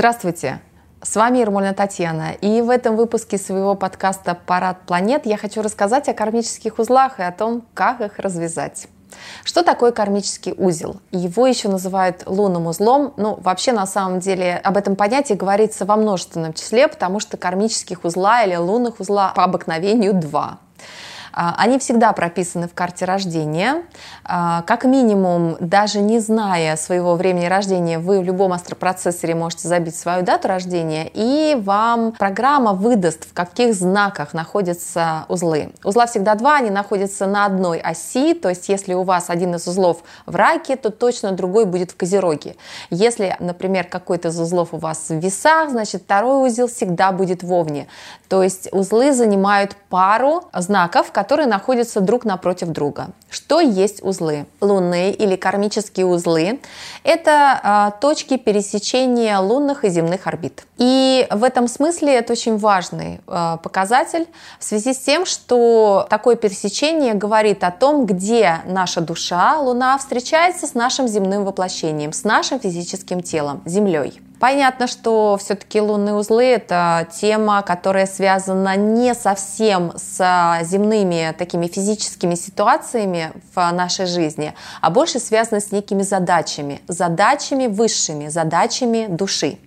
Здравствуйте! С вами Ермольна Татьяна. И в этом выпуске своего подкаста «Парад планет» я хочу рассказать о кармических узлах и о том, как их развязать. Что такое кармический узел? Его еще называют лунным узлом. Ну, вообще, на самом деле, об этом понятии говорится во множественном числе, потому что кармических узла или лунных узла по обыкновению два. А, они всегда прописаны в карте рождения. А, как минимум, даже не зная своего времени рождения, вы в любом астропроцессоре можете забить свою дату рождения, и вам программа выдаст, в каких знаках находятся узлы. Узла всегда два, они находятся на одной оси, то есть если у вас один из узлов в раке, то точно другой будет в козероге. Если, например, какой-то из узлов у вас в весах, значит второй узел всегда будет в овне. То есть узлы занимают пару знаков, которые находятся друг напротив друга. Что есть узлы? Лунные или кармические узлы – это э, точки пересечения лунных и земных орбит. И в этом смысле это очень важный э, показатель в связи с тем, что такое пересечение говорит о том, где наша душа, Луна, встречается с нашим земным воплощением, с нашим физическим телом, Землей. Понятно, что все-таки лунные узлы – это тема, которая связана не совсем с земными такими физическими ситуациями в нашей жизни, а больше связана с некими задачами, задачами высшими, задачами души,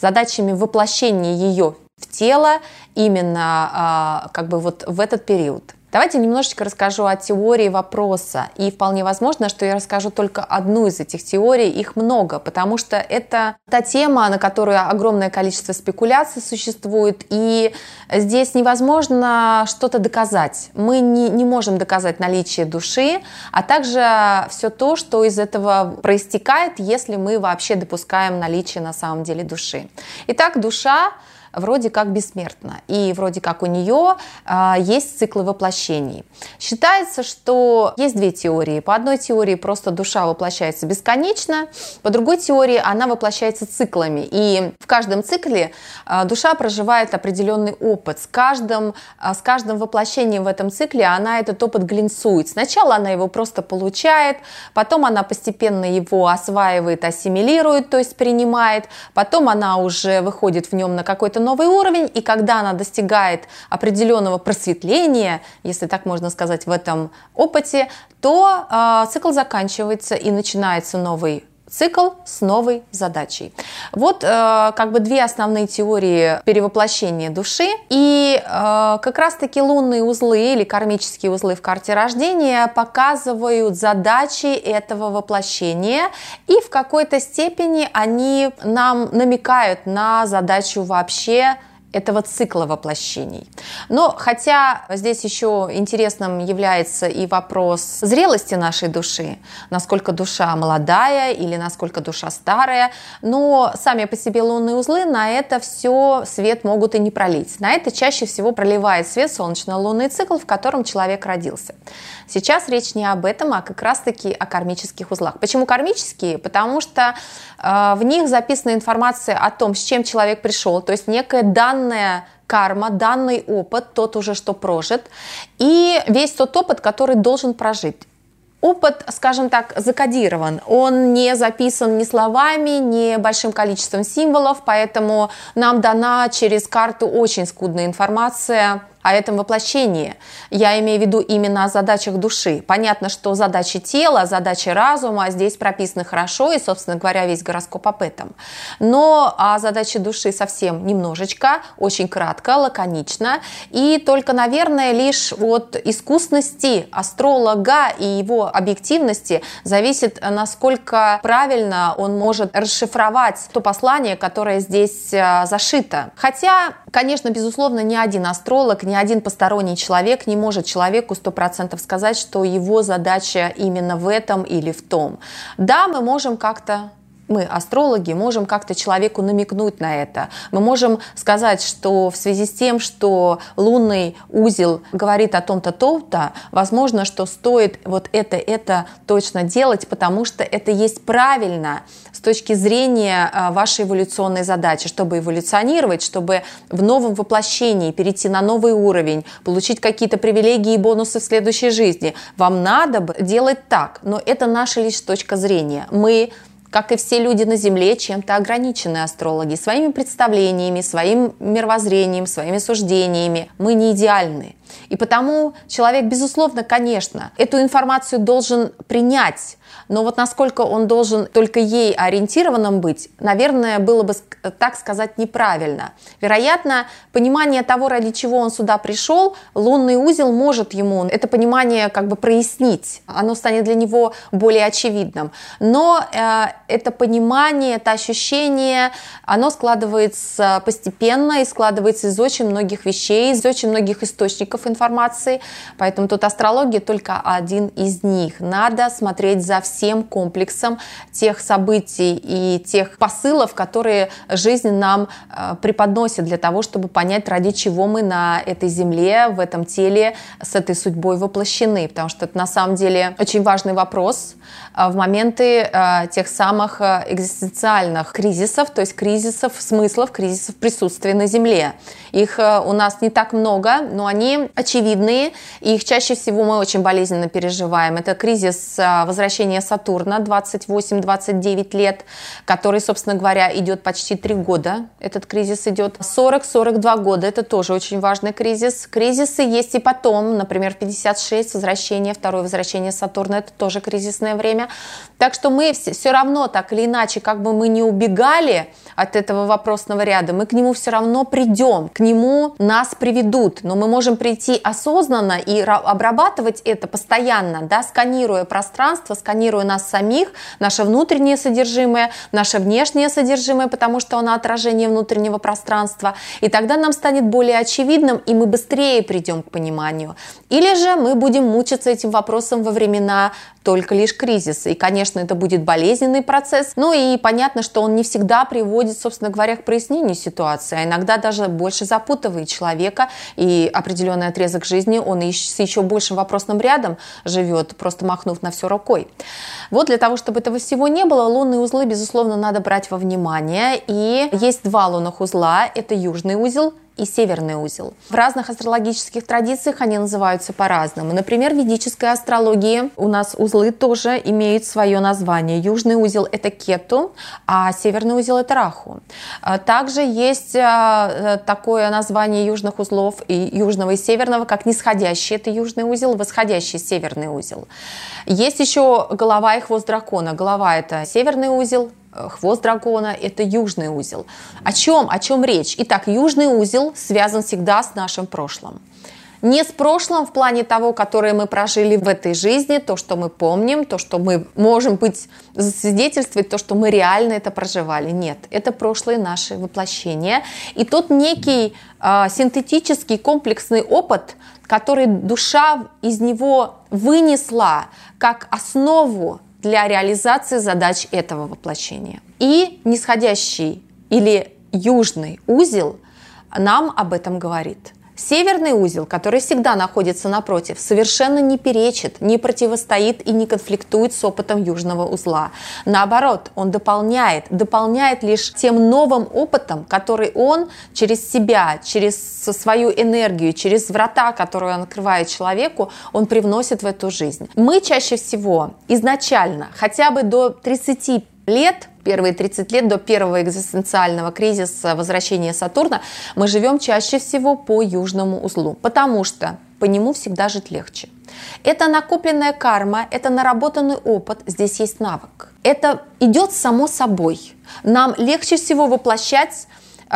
задачами воплощения ее в тело именно а, как бы вот в этот период. Давайте немножечко расскажу о теории вопроса. И вполне возможно, что я расскажу только одну из этих теорий. Их много, потому что это та тема, на которую огромное количество спекуляций существует. И здесь невозможно что-то доказать. Мы не, не можем доказать наличие души, а также все то, что из этого проистекает, если мы вообще допускаем наличие на самом деле души. Итак, душа вроде как бессмертна, и вроде как у нее а, есть циклы воплощений. Считается, что есть две теории. По одной теории просто душа воплощается бесконечно, по другой теории она воплощается циклами, и в каждом цикле а, душа проживает определенный опыт. С каждым, а, с каждым воплощением в этом цикле она этот опыт глинцует. Сначала она его просто получает, потом она постепенно его осваивает, ассимилирует, то есть принимает, потом она уже выходит в нем на какой-то новый уровень, и когда она достигает определенного просветления, если так можно сказать, в этом опыте, то э, цикл заканчивается и начинается новый цикл с новой задачей. Вот э, как бы две основные теории перевоплощения души. И э, как раз-таки лунные узлы или кармические узлы в карте рождения показывают задачи этого воплощения. И в какой-то степени они нам намекают на задачу вообще этого цикла воплощений. Но хотя здесь еще интересным является и вопрос зрелости нашей души, насколько душа молодая или насколько душа старая, но сами по себе лунные узлы на это все свет могут и не пролить. На это чаще всего проливает свет солнечно-лунный цикл, в котором человек родился. Сейчас речь не об этом, а как раз-таки о кармических узлах. Почему кармические? Потому что э, в них записана информация о том, с чем человек пришел, то есть некая данная карма, данный опыт, тот уже что прожит, и весь тот опыт, который должен прожить. Опыт, скажем так, закодирован. Он не записан ни словами, ни большим количеством символов, поэтому нам дана через карту очень скудная информация о этом воплощении. Я имею в виду именно о задачах души. Понятно, что задачи тела, задачи разума здесь прописаны хорошо, и, собственно говоря, весь гороскоп об этом. Но о задаче души совсем немножечко, очень кратко, лаконично. И только, наверное, лишь от искусности астролога и его объективности зависит, насколько правильно он может расшифровать то послание, которое здесь э, зашито. Хотя, конечно, безусловно, ни один астролог ни один посторонний человек не может человеку 100% сказать, что его задача именно в этом или в том. Да, мы можем как-то мы, астрологи, можем как-то человеку намекнуть на это. Мы можем сказать, что в связи с тем, что лунный узел говорит о том-то, то-то, возможно, что стоит вот это, это точно делать, потому что это есть правильно с точки зрения а, вашей эволюционной задачи, чтобы эволюционировать, чтобы в новом воплощении перейти на новый уровень, получить какие-то привилегии и бонусы в следующей жизни. Вам надо делать так, но это наша лишь точка зрения. Мы как и все люди на Земле, чем-то ограничены астрологи, своими представлениями, своим мировоззрением, своими суждениями. Мы не идеальны. И потому человек, безусловно, конечно, эту информацию должен принять, но вот насколько он должен только ей ориентированным быть, наверное, было бы так сказать неправильно. Вероятно, понимание того, ради чего он сюда пришел, лунный узел может ему это понимание как бы прояснить. Оно станет для него более очевидным. Но э, это понимание, это ощущение, оно складывается постепенно и складывается из очень многих вещей, из очень многих источников информации. Поэтому тут астрология только один из них. Надо смотреть за всем комплексом тех событий и тех посылов, которые жизнь нам э, преподносит для того, чтобы понять, ради чего мы на этой земле, в этом теле с этой судьбой воплощены. Потому что это на самом деле очень важный вопрос э, в моменты э, тех самых экзистенциальных кризисов, то есть кризисов смыслов, кризисов присутствия на земле. Их у нас не так много, но они очевидные, и их чаще всего мы очень болезненно переживаем. Это кризис возвращения Сатурна 28-29 лет, который, собственно говоря, идет почти три года. Этот кризис идет 40-42 года. Это тоже очень важный кризис. Кризисы есть и потом, например, 56 возвращение, второе возвращение Сатурна. Это тоже кризисное время. Так что мы все равно, так или иначе, как бы мы не убегали от этого вопросного ряда, мы к нему все равно придем, к нему нас приведут. Но мы можем прийти осознанно и обрабатывать это постоянно, да, сканируя пространство, сканируя нас самих, наше внутреннее содержимое, наше внешнее содержимое, потому что оно отражение внутреннего пространства. И тогда нам станет более очевидным, и мы быстрее придем к пониманию. Или же мы будем мучиться этим вопросом во времена только лишь кризиса. И, конечно, это будет болезненный процесс. Ну и понятно, что он не всегда приводит, собственно говоря, к прояснению ситуации, а иногда даже больше запутывает человека, и определенный отрезок жизни он с еще большим вопросным рядом живет, просто махнув на все рукой. Вот для того, чтобы этого всего не было, лунные узлы, безусловно, надо брать во внимание. И есть два лунных узла. Это южный узел и северный узел. В разных астрологических традициях они называются по-разному. Например, в ведической астрологии у нас узлы тоже имеют свое название. Южный узел – это кету, а северный узел – это раху. А также есть а, такое название южных узлов и южного и северного, как нисходящий – это южный узел, восходящий – северный узел. Есть еще голова и хвост дракона. Голова – это северный узел, Э, хвост дракона – это южный узел. О чем? О чем речь? Итак, южный узел связан всегда с нашим прошлым. Не с прошлым в плане того, которое мы прожили в этой жизни, то, что мы помним, то, что мы можем быть засвидетельствовать, то, что мы реально это проживали. Нет, это прошлые наши воплощения. И тот некий э, синтетический комплексный опыт, который душа из него вынесла как основу для реализации задач этого воплощения. И нисходящий или южный узел нам об этом говорит – Северный узел, который всегда находится напротив, совершенно не перечит, не противостоит и не конфликтует с опытом южного узла. Наоборот, он дополняет, дополняет лишь тем новым опытом, который он через себя, через свою энергию, через врата, которые он открывает человеку, он привносит в эту жизнь. Мы чаще всего изначально, хотя бы до 30 лет, первые 30 лет до первого экзистенциального кризиса возвращения Сатурна, мы живем чаще всего по южному узлу, потому что по нему всегда жить легче. Это накопленная карма, это наработанный опыт, здесь есть навык. Это идет само собой. Нам легче всего воплощать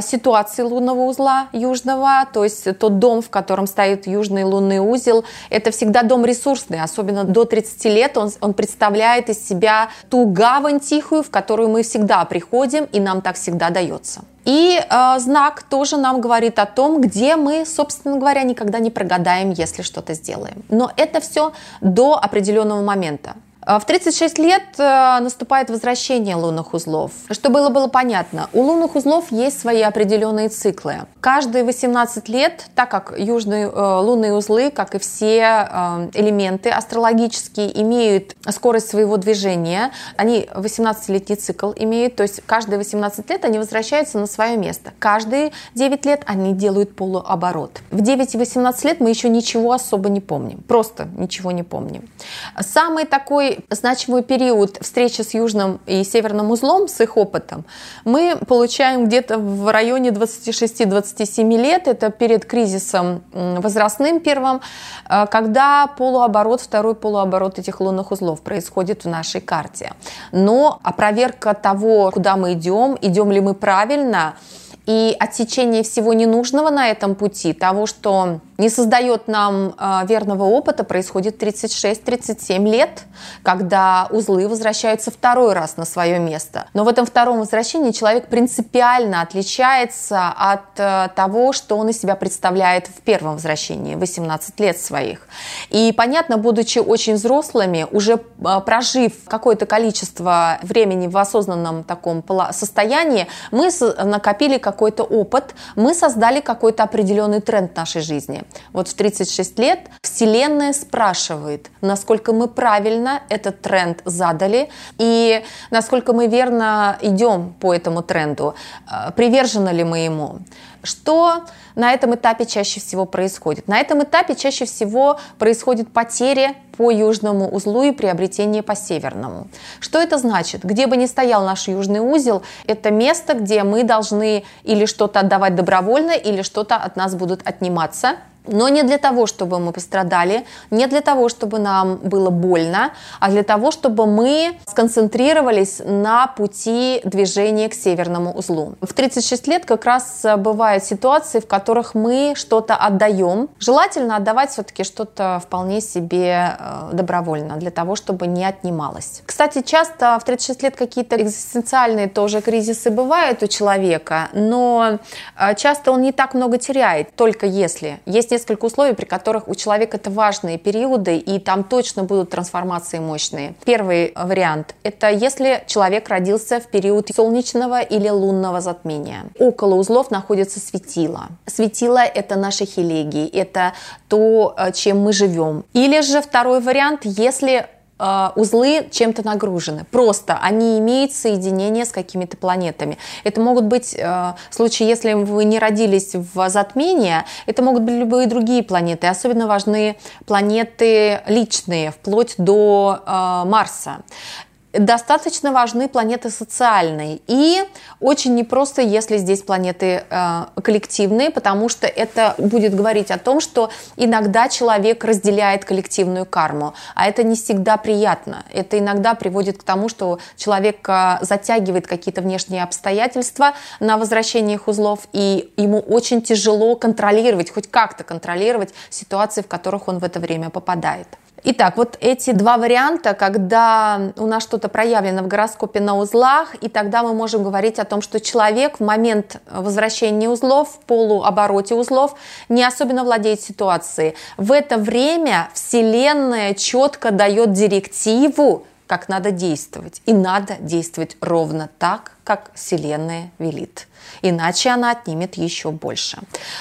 ситуации лунного узла южного, то есть тот дом, в котором стоит южный лунный узел, это всегда дом ресурсный, особенно до 30 лет он, он представляет из себя ту гавань тихую, в которую мы всегда приходим, и нам так всегда дается. И э, знак тоже нам говорит о том, где мы, собственно говоря, никогда не прогадаем, если что-то сделаем. Но это все до определенного момента. А в 36 лет э, наступает возвращение лунных узлов. Что было было понятно, у лунных узлов есть свои определенные циклы. Каждые 18 лет, так как южные э, лунные узлы, как и все э, элементы астрологические, имеют скорость своего движения, они 18-летний цикл имеют, то есть каждые 18 лет они возвращаются на свое место. Каждые 9 лет они делают полуоборот. В 9 и 18 лет мы еще ничего особо не помним, просто ничего не помним. Самый такой значимый период встречи с южным и северным узлом, с их опытом, мы получаем где-то в районе 26-27 лет, это перед кризисом возрастным первым, э, когда полуоборот, второй полуоборот этих лунных узлов происходит в нашей карте. Но опроверка того, куда мы идем, идем ли мы правильно, и отсечение всего ненужного на этом пути, того, что не создает нам э, верного опыта, происходит 36-37 лет, когда узлы возвращаются второй раз на свое место. Но в этом втором возвращении человек принципиально отличается от э, того, что он из себя представляет в первом возвращении, 18 лет своих. И понятно, будучи очень взрослыми, уже э, прожив какое-то количество времени в осознанном таком состоянии, мы накопили как какой-то опыт, мы создали какой-то определенный тренд нашей жизни. Вот в 36 лет Вселенная спрашивает, насколько мы правильно этот тренд задали и насколько мы верно идем по этому тренду, э, привержены ли мы ему. Что на этом этапе чаще всего происходит? На этом этапе чаще всего происходит потеря по южному узлу и приобретение по северному. Что это значит? Где бы ни стоял наш южный узел, это место, где мы должны или что-то отдавать добровольно, или что-то от нас будут отниматься – но не для того, чтобы мы пострадали, не для того, чтобы нам было больно, а для того, чтобы мы сконцентрировались на пути движения к северному узлу. В 36 лет как раз бывают ситуации, в которых мы что-то отдаем. Желательно отдавать все-таки что-то вполне себе э, добровольно, для того, чтобы не отнималось. Кстати, часто в 36 лет какие-то экзистенциальные тоже кризисы бывают у человека, но э, часто он не так много теряет, только если есть несколько условий, при которых у человека это важные периоды, и там точно будут трансформации мощные. Первый вариант – это если человек родился в период солнечного или лунного затмения. Около узлов находится светило. Светило – это наши хилегии, это то, э, чем мы живем. Или же второй вариант, если узлы чем-то нагружены. Просто они имеют соединение с какими-то планетами. Это могут быть э, случаи, если вы не родились в затмении, это могут быть любые другие планеты. Особенно важны планеты личные, вплоть до э, Марса достаточно важны планеты социальные. И очень непросто, если здесь планеты э, коллективные, потому что это будет говорить о том, что иногда человек разделяет коллективную карму, а это не всегда приятно. Это иногда приводит к тому, что человек э, затягивает какие-то внешние обстоятельства на возвращение их узлов, и ему очень тяжело контролировать, хоть как-то контролировать ситуации, в которых он в это время попадает. Итак, вот эти два варианта, когда у нас что-то проявлено в гороскопе на узлах, и тогда мы можем говорить о том, что человек в момент возвращения узлов, в полуобороте узлов, не особенно владеет ситуацией. В это время Вселенная четко дает директиву, как надо действовать. И надо действовать ровно так, как Вселенная велит иначе она отнимет еще больше.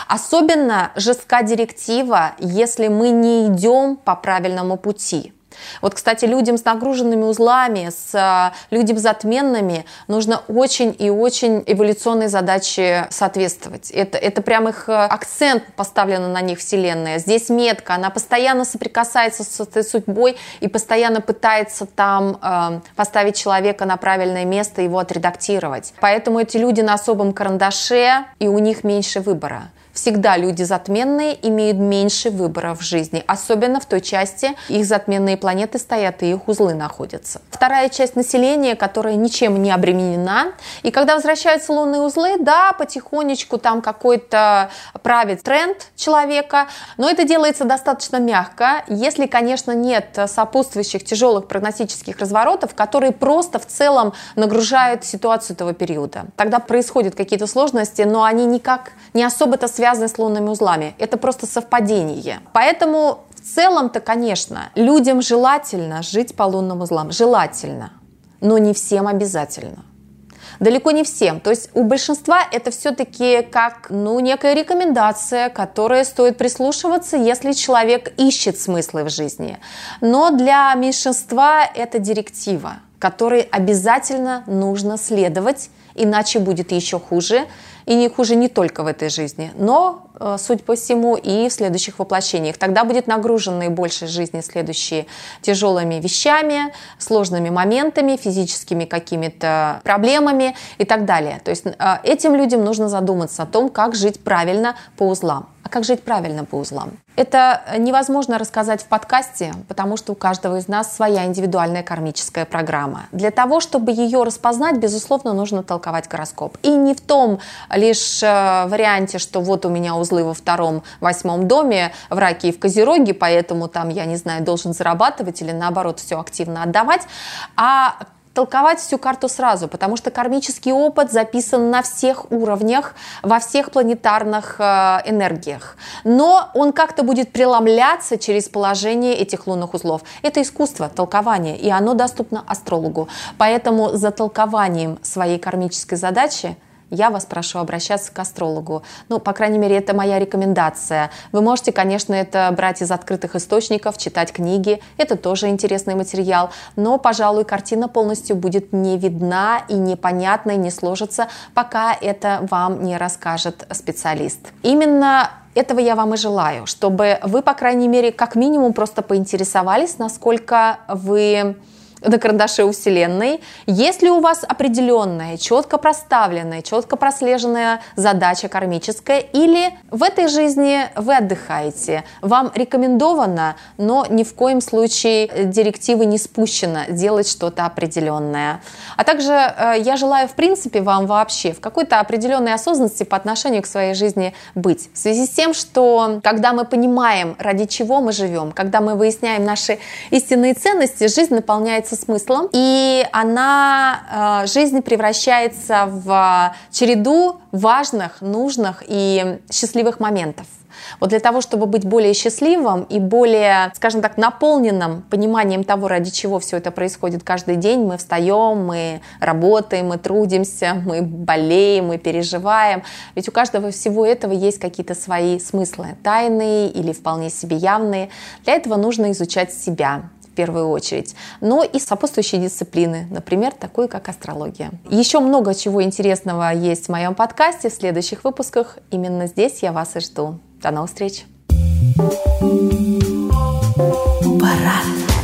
Особенно жестка директива, если мы не идем по правильному пути. Вот, кстати, людям с нагруженными узлами, с а, людям затменными нужно очень и очень эволюционной задаче соответствовать. Это, это прям их э, акцент поставлен на них Вселенная. Здесь метка, она постоянно соприкасается с этой судьбой и постоянно пытается там э, поставить человека на правильное место, его отредактировать. Поэтому эти люди на особом карандаше, и у них меньше выбора. Всегда люди затменные имеют меньше выбора в жизни, особенно в той части, их затменные планеты стоят и их узлы находятся. Вторая часть населения, которая ничем не обременена, и когда возвращаются лунные узлы, да, потихонечку там какой-то правит тренд человека, но это делается достаточно мягко, если, конечно, нет сопутствующих тяжелых прогностических разворотов, которые просто в целом нагружают ситуацию этого периода. Тогда происходят какие-то сложности, но они никак не особо-то связаны связаны с лунными узлами. Это просто совпадение. Поэтому в целом-то, конечно, людям желательно жить по лунным узлам. Желательно. Но не всем обязательно. Далеко не всем. То есть у большинства это все-таки как ну, некая рекомендация, которая стоит прислушиваться, если человек ищет смыслы в жизни. Но для меньшинства это директива, которой обязательно нужно следовать, иначе будет еще хуже. И не хуже не только в этой жизни, но э, судя по всему, и в следующих воплощениях. Тогда будет нагружен наибольшей жизни следующие тяжелыми вещами, сложными моментами, физическими какими-то проблемами и так далее. То есть э, этим людям нужно задуматься о том, как жить правильно по узлам. А как жить правильно по узлам? Это невозможно рассказать в подкасте, потому что у каждого из нас своя индивидуальная кармическая программа. Для того, чтобы ее распознать, безусловно, нужно толковать гороскоп. И не в том лишь э, варианте, что вот у меня узлы во втором, восьмом доме, в раке и в козероге, поэтому там, я не знаю, должен зарабатывать или наоборот все активно отдавать, а толковать всю карту сразу, потому что кармический опыт записан на всех уровнях, во всех планетарных э, энергиях. Но он как-то будет преломляться через положение этих лунных узлов. Это искусство толкования, и оно доступно астрологу. Поэтому за толкованием своей кармической задачи я вас прошу обращаться к астрологу. Ну, по крайней мере, это моя рекомендация. Вы можете, конечно, это брать из открытых источников, читать книги. Это тоже интересный материал. Но, пожалуй, картина полностью будет не видна и непонятна, и не сложится, пока это вам не расскажет специалист. Именно этого я вам и желаю, чтобы вы, по крайней мере, как минимум просто поинтересовались, насколько вы на карандаше у Вселенной. Если у вас определенная, четко проставленная, четко прослеженная задача кармическая, или в этой жизни вы отдыхаете, вам рекомендовано, но ни в коем случае директивы не спущено делать что-то определенное. А также э, я желаю, в принципе, вам вообще в какой-то определенной осознанности по отношению к своей жизни быть. В связи с тем, что когда мы понимаем, ради чего мы живем, когда мы выясняем наши истинные ценности, жизнь наполняется является смыслом, и она, э, жизнь превращается в череду важных, нужных и счастливых моментов. Вот для того, чтобы быть более счастливым и более, скажем так, наполненным пониманием того, ради чего все это происходит каждый день, мы встаем, мы работаем, мы трудимся, мы болеем, мы переживаем. Ведь у каждого всего этого есть какие-то свои смыслы, тайные или вполне себе явные. Для этого нужно изучать себя, первую очередь, но и сопутствующие дисциплины, например, такую как астрология. Еще много чего интересного есть в моем подкасте в следующих выпусках. Именно здесь я вас и жду. До новых встреч! Планеты.